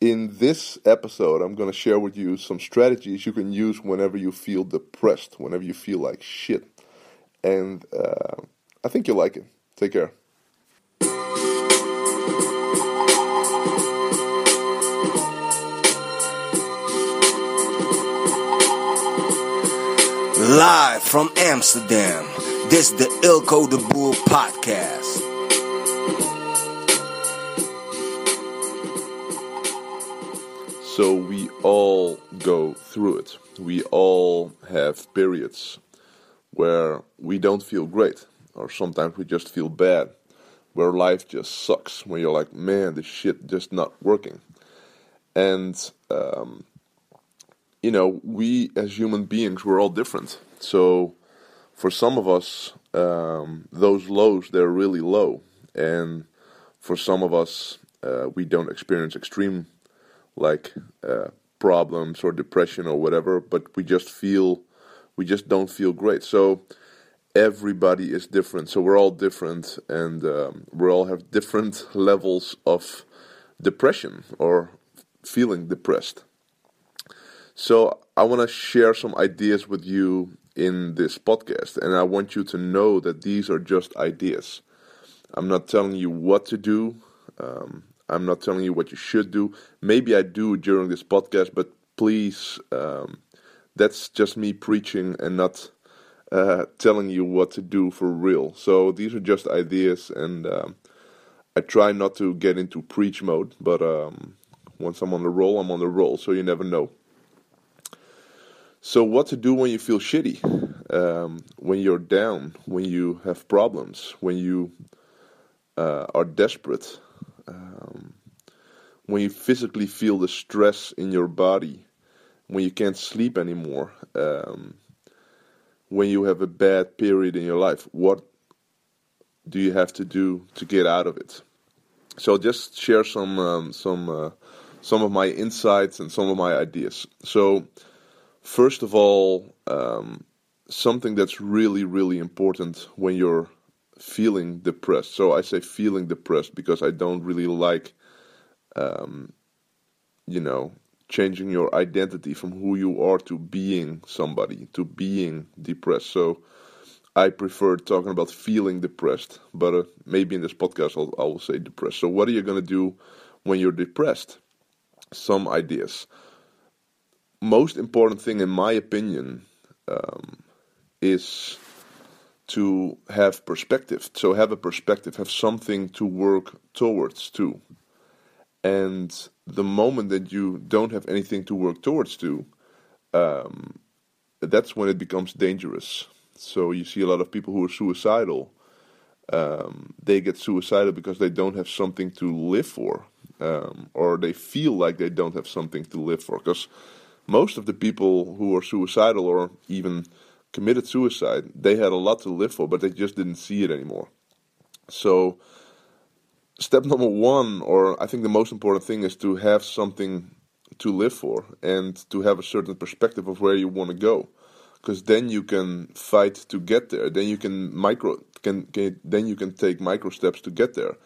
in this episode, I'm going to share with you some strategies you can use whenever you feel depressed, whenever you feel like shit. And uh, I think you'll like it. Take care. Live from Amsterdam, this is the Eelco de Boer podcast. So we all go through it. We all have periods where we don't feel great, or sometimes we just feel bad, where life just sucks, when you're like, man, this shit just not working. And, um, you know, we as human beings, we're all different. So for some of us, um, those lows, they're really low. And for some of us, uh, we don't experience extreme like uh, problems or depression or whatever, but we just feel we just don't feel great. So everybody is different. So we're all different, and um, we all have different levels of depression or feeling depressed. So I want to share some ideas with you in this podcast, and I want you to know that these are just ideas. I'm not telling you what to do. Um, I'm not telling you what you should do. Maybe I do during this podcast, but please, um, that's just me preaching and not uh, telling you what to do for real. So these are just ideas, and um, I try not to get into preach mode, but um, once I'm on the roll, I'm on the roll, so you never know. So, what to do when you feel shitty, um, when you're down, when you have problems, when you uh, are desperate, um, when you physically feel the stress in your body, when you can't sleep anymore, um, when you have a bad period in your life, what do you have to do to get out of it? So just share some um, some uh, some of my insights and some of my ideas. So first of all, um, something that's really really important when you're feeling depressed. So I say feeling depressed because I don't really like, um, you know, changing your identity from who you are to being somebody, to being depressed. So I prefer talking about feeling depressed, but uh, maybe in this podcast I'll, I will say depressed. So what are you going to do when you're depressed? Some ideas. Most important thing, in my opinion, um, is to have perspective. So have a perspective, have something to work towards too. And the moment that you don't have anything to work towards to, um, that's when it becomes dangerous. So you see a lot of people who are suicidal. Um, they get suicidal because they don't have something to live for, um, or they feel like they don't have something to live for. Because most of the people who are suicidal, or even committed suicide, they had a lot to live for, but they just didn't see it anymore. So, step number one, or I think the most important thing, is to have something to live for and to have a certain perspective of where you want to go. Because then you can fight to get there. Then you can micro can, can then you can take micro steps to get there.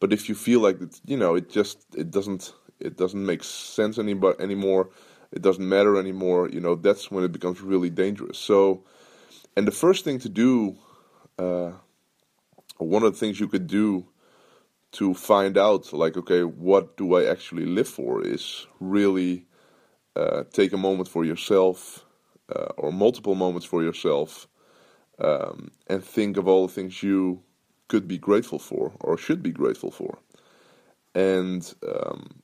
But if you feel like it, you know, it just it doesn't it doesn't make sense anymore anymore it doesn't matter anymore, you know, that's when it becomes really dangerous. So, and the first thing to do, uh, one of the things you could do to find out, like, okay, what do I actually live for, is really uh, take a moment for yourself uh, or multiple moments for yourself um, and think of all the things you could be grateful for or should be grateful for. And um,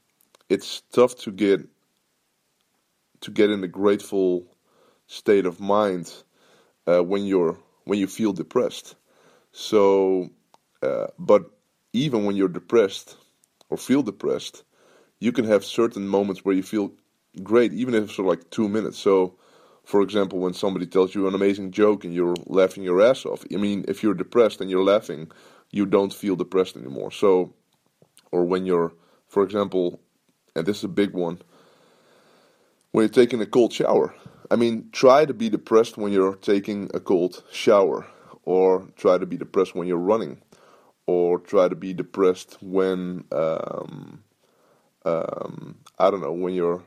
it's tough to get to get in a grateful state of mind uh, when you're when you feel depressed. So, uh, but even when you're depressed or feel depressed, you can have certain moments where you feel great, even if it's like two minutes. So, for example, when somebody tells you an amazing joke and you're laughing your ass off. I mean, if you're depressed and you're laughing, you don't feel depressed anymore. So, or when you're, for example, and this is a big one when you're taking a cold shower. I mean, try to be depressed when you're taking a cold shower, or try to be depressed when you're running, or try to be depressed when um, um, I don't know when you're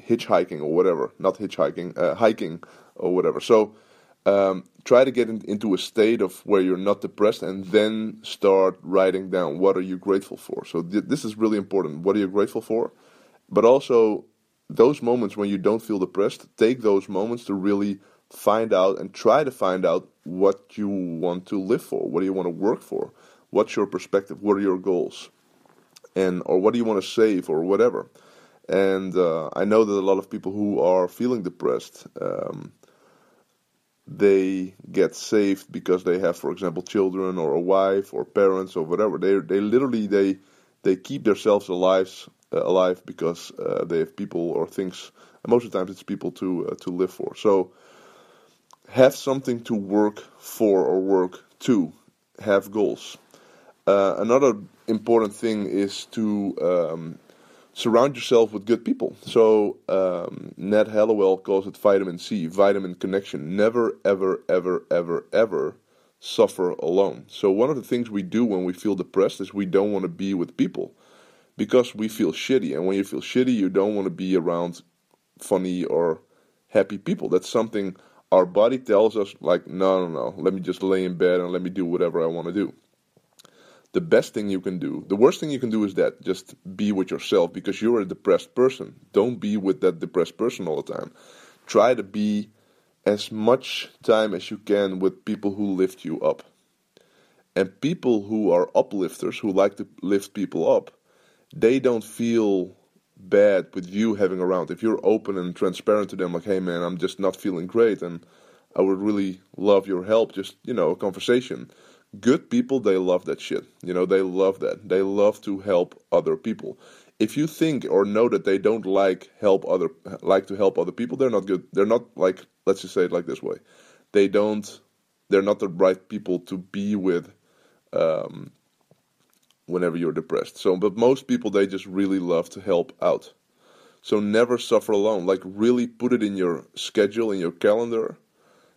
hitchhiking or whatever, not hitchhiking, uh, hiking or whatever. So um, try to get in, into a state of where you're not depressed, and then start writing down what are you grateful for. So th- this is really important. What are you grateful for? But also those moments when you don't feel depressed, take those moments to really find out and try to find out what you want to live for, what do you want to work for, what's your perspective, what are your goals, and or what do you want to save or whatever. And uh, I know that a lot of people who are feeling depressed, um, they get saved because they have, for example, children or a wife or parents or whatever. They they literally they they keep themselves alive alive because uh, they have people or things. most of the times, it's people to uh, to live for. So have something to work for or work to. Have goals. Uh, another important thing is to um, surround yourself with good people. So um, Ned Hallowell calls it vitamin C, vitamin connection. Never, ever, ever, ever, ever suffer alone. So one of the things we do when we feel depressed is we don't want to be with people because we feel shitty. And when you feel shitty, you don't want to be around funny or happy people. That's something our body tells us, like, no, no, no, let me just lay in bed and let me do whatever I want to do. The best thing you can do, the worst thing you can do is that just be with yourself because you're a depressed person. Don't be with that depressed person all the time. Try to be as much time as you can with people who lift you up. And people who are uplifters, who like to lift people up, they don't feel bad with you having around. If you're open and transparent to them, like, hey man, I'm just not feeling great, and I would really love your help. Just you know, a conversation. Good people, they love that shit. You know, they love that. They love to help other people. If you think or know that they don't like help other like to help other people, they're not good. They're not like let's just say it like this way. They don't. They're not the right people to be with. Um, whenever you're depressed. So, but most people they just really love to help out. So never suffer alone. Like really put it in your schedule in your calendar.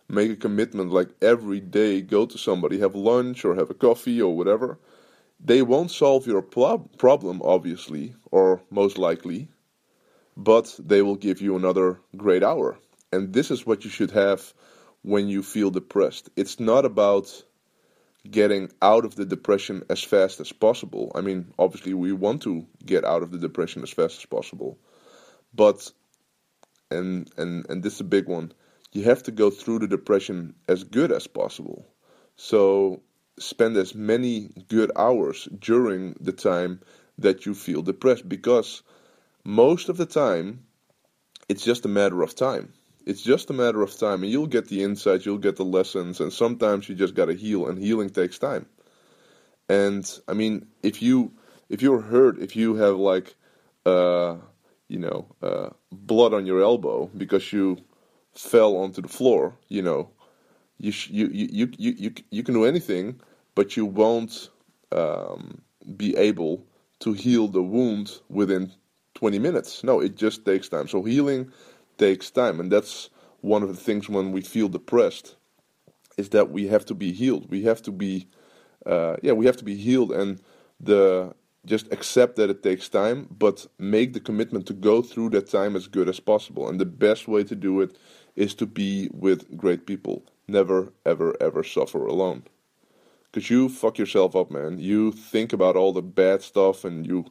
Make a commitment like every day go to somebody, have lunch or have a coffee or whatever. They won't solve your problem obviously or most likely, but they will give you another great hour. And this is what you should have when you feel depressed. It's not about getting out of the depression as fast as possible. I mean, obviously, we want to get out of the depression as fast as possible, but and and and this is a big one. You have to go through the depression as good as possible. So spend as many good hours during the time that you feel depressed because most of the time it's just a matter of time. It's just a matter of time, and you'll get the insights, you'll get the lessons, and sometimes you just gotta heal, and healing takes time. And I mean, if you if you're hurt, if you have like, uh, you know, uh, blood on your elbow because you fell onto the floor, you know, you sh- you, you you you you can do anything, but you won't um, be able to heal the wound within 20 minutes. No, it just takes time. So healing takes time, and that's one of the things when we feel depressed is that we have to be healed. We have to be, uh, yeah, we have to be healed, and the just accept that it takes time, but make the commitment to go through that time as good as possible. And the best way to do it is to be with great people. Never, ever, ever suffer alone. Because you fuck yourself up, man. You think about all the bad stuff and you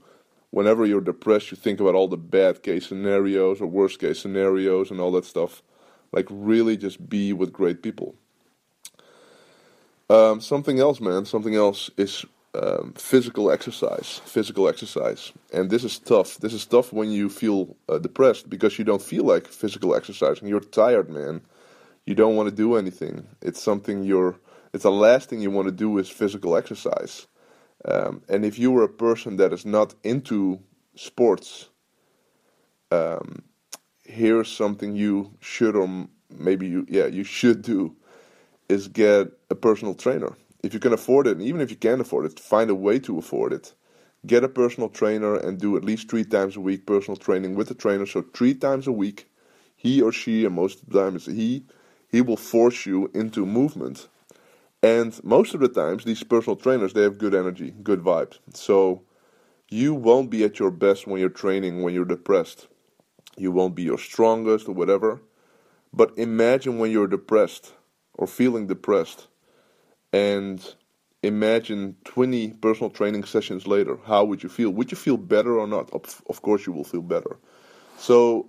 whenever you're depressed, you think about all the bad case scenarios or worst case scenarios and all that stuff. Like, really just be with great people. Um, something else, man, something else is um, physical exercise. Physical exercise. And this is tough. This is tough when you feel uh, depressed because you don't feel like physical exercise and you're tired, man. You don't want to do anything. It's something you're, it's the last thing you want to do is physical exercise. Um, and if you are a person that is not into sports, um, here's something you should or maybe you yeah you should do is get a personal trainer. If you can afford it and even if you can't afford it find a way to afford it. Get a personal trainer and do at least three times a week personal training with the trainer. So three times a week he or she and most of the time it's he he will force you into movement and most of the times, these personal trainers they have good energy, good vibes. So you won't be at your best when you're training when you're depressed. You won't be your strongest or whatever. But imagine when you're depressed or feeling depressed and imagine 20 personal training sessions later. How would you feel? Would you feel better or not? Of, of course, you will feel better. So,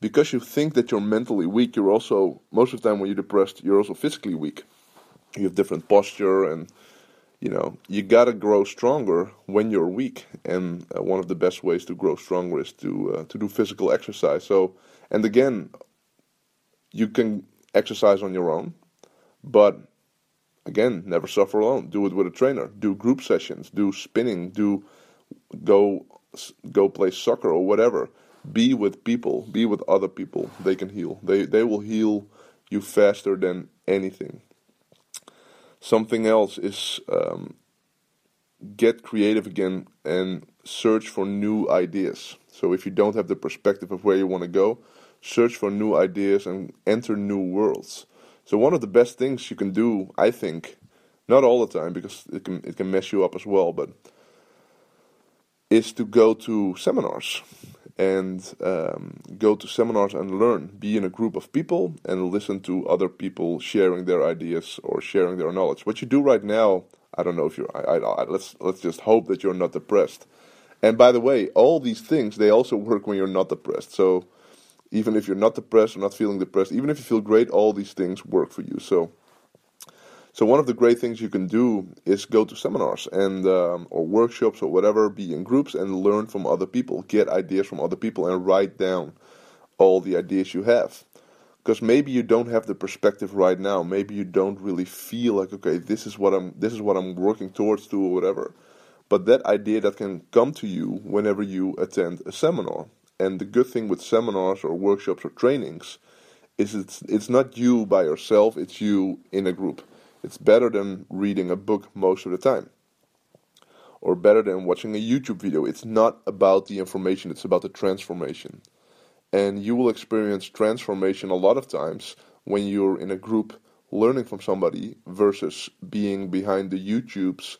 because you think that you're mentally weak, you're also, most of the time when you're depressed, you're also physically weak. You have different posture and you know, you gotta grow stronger when you're weak, and uh, one of the best ways to grow stronger is to uh, to do physical exercise. So, and again, you can exercise on your own, but again, never suffer alone. Do it with a trainer. Do group sessions. Do spinning. Do go go play soccer or whatever. Be with people. Be with other people. They can heal. They they will heal you faster than anything. Something else is um, get creative again and search for new ideas. So if you don't have the perspective of where you want to go, search for new ideas and enter new worlds. So one of the best things you can do, I think, not all the time because it can it can mess you up as well, but is to go to seminars and um, go to seminars and learn. Be in a group of people and listen to other people sharing their ideas or sharing their knowledge. What you do right now, I don't know if you're. I, I, let's let's just hope that you're not depressed. And by the way, all these things they also work when you're not depressed. So even if you're not depressed or not feeling depressed, even if you feel great, all these things work for you. So so one of the great things you can do is go to seminars and um, or workshops or whatever, be in groups and learn from other people, get ideas from other people, and write down all the ideas you have. Because maybe you don't have the perspective right now. Maybe you don't really feel like okay, this is what I'm this is what I'm working towards to or whatever. But that idea that can come to you whenever you attend a seminar. And the good thing with seminars or workshops or trainings is it's it's not you by yourself, it's you in a group. It's better than reading a book most of the time. Or better than watching a YouTube video. It's not about the information, it's about the transformation. And you will experience transformation a lot of times when you're in a group learning from somebody versus being behind the YouTubes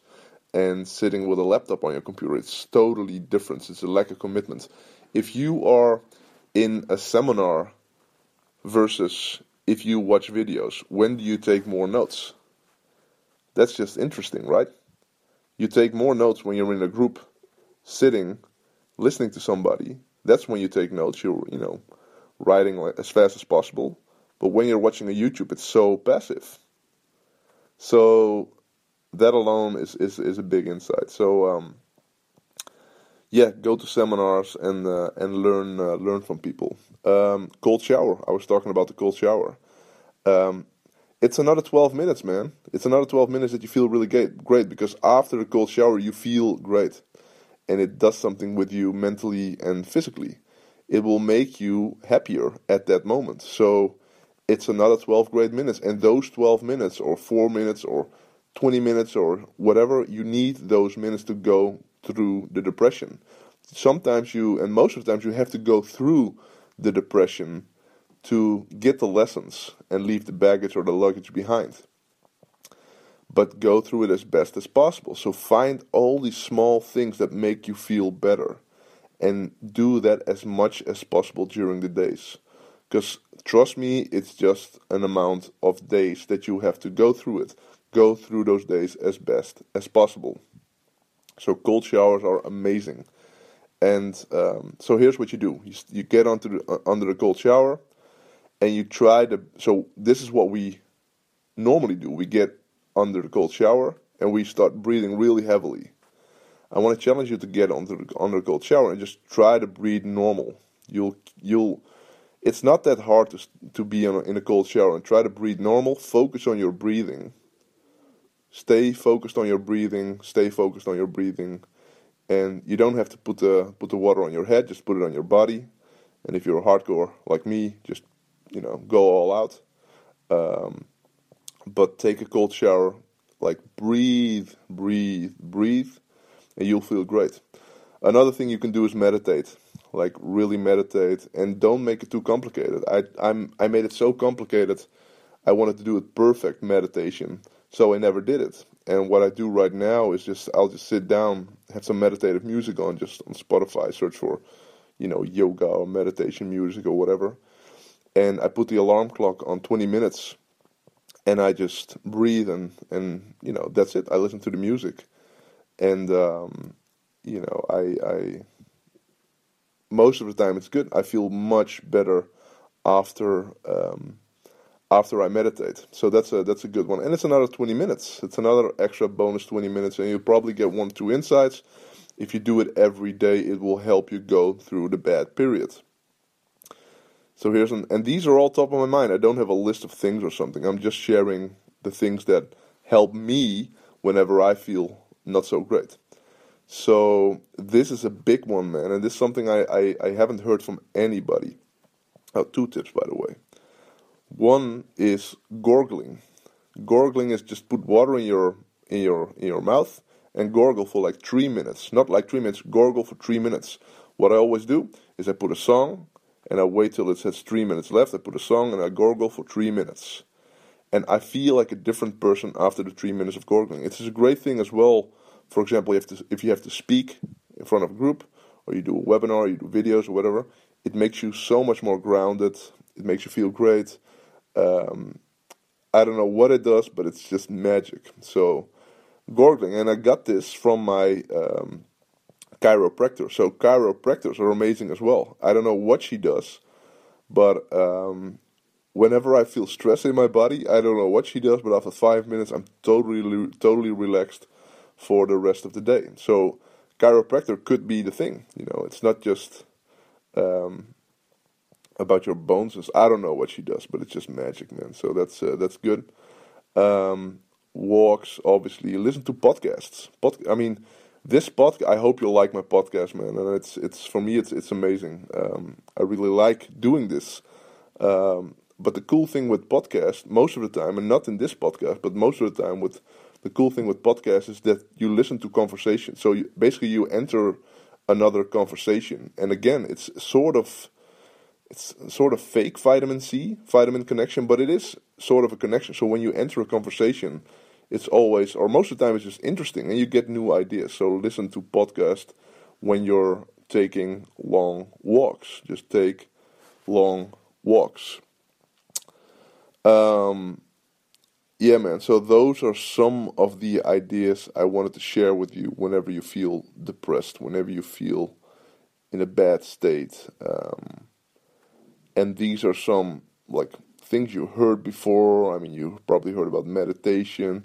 and sitting with a laptop on your computer. It's totally different. It's a lack of commitment. If you are in a seminar versus if you watch videos, when do you take more notes? That's just interesting, right? You take more notes when you're in a group, sitting, listening to somebody. That's when you take notes. You're, you know, writing as fast as possible. But when you're watching a YouTube, it's so passive. So that alone is is, is a big insight. So um, yeah, go to seminars and uh, and learn uh, learn from people. Um, cold shower. I was talking about the cold shower. Um, it's another 12 minutes, man. It's another 12 minutes that you feel really great, because after a cold shower, you feel great. And it does something with you mentally and physically. It will make you happier at that moment. So it's another 12 great minutes. And those 12 minutes, or 4 minutes, or 20 minutes, or whatever, you need those minutes to go through the depression. Sometimes you, and most of the times, you have to go through the depression to get the lessons and leave the baggage or the luggage behind. But go through it as best as possible. So find all these small things that make you feel better and do that as much as possible during the days. Because trust me, it's just an amount of days that you have to go through it. Go through those days as best as possible. So cold showers are amazing. And um, so here's what you do: you, you get onto the, uh, under the cold shower, and you try to. So this is what we normally do. We get under the cold shower and we start breathing really heavily. I want to challenge you to get under the, under the cold shower and just try to breathe normal. You'll you'll. It's not that hard to to be in a, in a cold shower and try to breathe normal. Focus on your breathing. Stay focused on your breathing. Stay focused on your breathing, and you don't have to put the put the water on your head. Just put it on your body. And if you're a hardcore like me, just you know, go all out. Um, but take a cold shower, like breathe, breathe, breathe, and you'll feel great. Another thing you can do is meditate, like really meditate, and don't make it too complicated. I I'm I made it so complicated. I wanted to do it perfect meditation, so I never did it. And what I do right now is just I'll just sit down, have some meditative music on just on Spotify. Search for, you know, yoga or meditation music or whatever. And I put the alarm clock on 20 minutes and I just breathe and, and you know, that's it. I listen to the music. And, um, you know, I, I, most of the time it's good. I feel much better after, um, after I meditate. So that's a that's a good one, and it's another 20 minutes. It's another extra bonus 20 minutes, and you'll probably get one two insights. If you do it every day, it will help you go through the bad period. So here's an, and these are all top of my mind. I don't have a list of things or something. I'm just sharing the things that help me whenever I feel not so great. So this is a big one, man, and this is something I, I, I haven't heard from anybody. Oh, two tips, by the way. One is gorgling. Gorgling is just put water in your in your in your mouth and gorgle for like three minutes. Not like three minutes, gorgle for three minutes. What I always do is I put a song and I wait till it says three minutes left. I put a song and I gorgle for three minutes. And I feel like a different person after the three minutes of gorgling. It is a great thing as well. For example, if, to, if you have to speak in front of a group, or you do a webinar, you do videos or whatever, it makes you so much more grounded. It makes you feel great. Um, I don't know what it does, but it's just magic. So, gorgling, and I got this from my um, chiropractor. So, chiropractors are amazing as well. I don't know what she does, but um, whenever I feel stress in my body, I don't know what she does, but after five minutes, I'm totally, totally relaxed for the rest of the day. So, chiropractor could be the thing. You know, it's not just um, about your bones. I don't know what she does, but it's just magic, man. So that's uh, that's good. Um, walks, obviously. Listen to podcasts. Pod- I mean, this podcast. I hope you'll like my podcast, man. And it's it's for me, it's it's amazing. Um, I really like doing this. Um, but the cool thing with podcast, most of the time, and not in this podcast, but most of the time, with the cool thing with podcasts is that you listen to conversation. So you, basically, you enter another conversation, and again, it's sort of it's sort of fake vitamin C, vitamin connection, but it is sort of a connection. So when you enter a conversation, it's always, or most of the time, it's just interesting and you get new ideas. So listen to podcast when you're taking long walks. Just take long walks. Um, yeah, man. So those are some of the ideas I wanted to share with you. Whenever you feel depressed, whenever you feel in a bad state. Um, and these are some like things you heard before. I mean, you probably heard about meditation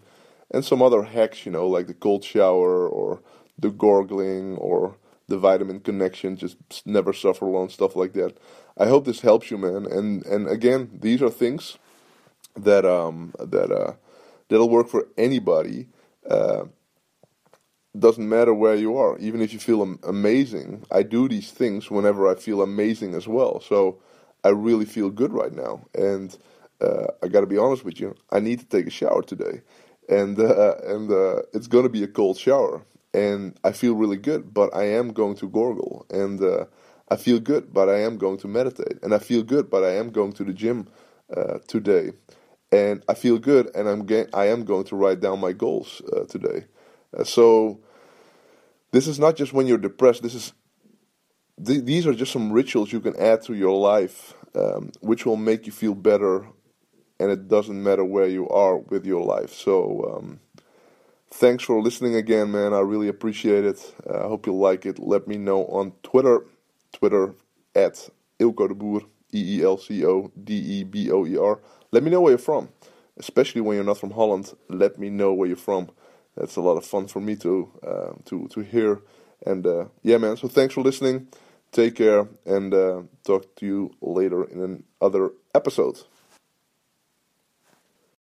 and some other hacks, you know, like the cold shower or the gorgling or the vitamin connection, just never suffer alone, stuff like that. I hope this helps you, man. And and again, these are things that um that uh that'll work for anybody. Uh, doesn't matter where you are, even if you feel amazing. I do these things whenever I feel amazing as well. So I really feel good right now. And uh, I got to be honest with you, I need to take a shower today, and uh, and uh, it's going to be a cold shower, and I feel really good. But I am going to gorgle, and uh, I feel good, but I am going to meditate, and I feel good, but I am going to the gym uh, today, and I feel good, and I'm I am going to write down my goals uh, today. so this is not just when you're depressed. This is th- these are just some rituals you can add to your life, um, which will make you feel better, and it doesn't matter where you are with your life. So, um, thanks for listening again, man. I really appreciate it. Uh, I hope you like it. Let me know on Twitter, Twitter at Eelco de Boer, E E L C O D E B O E R. Let me know where you're from, especially when you're not from Holland. Let me know where you're from. That's a lot of fun for me to uh, to to hear. And uh, yeah, man. So thanks for listening. Take care and uh, talk to you later in another episode.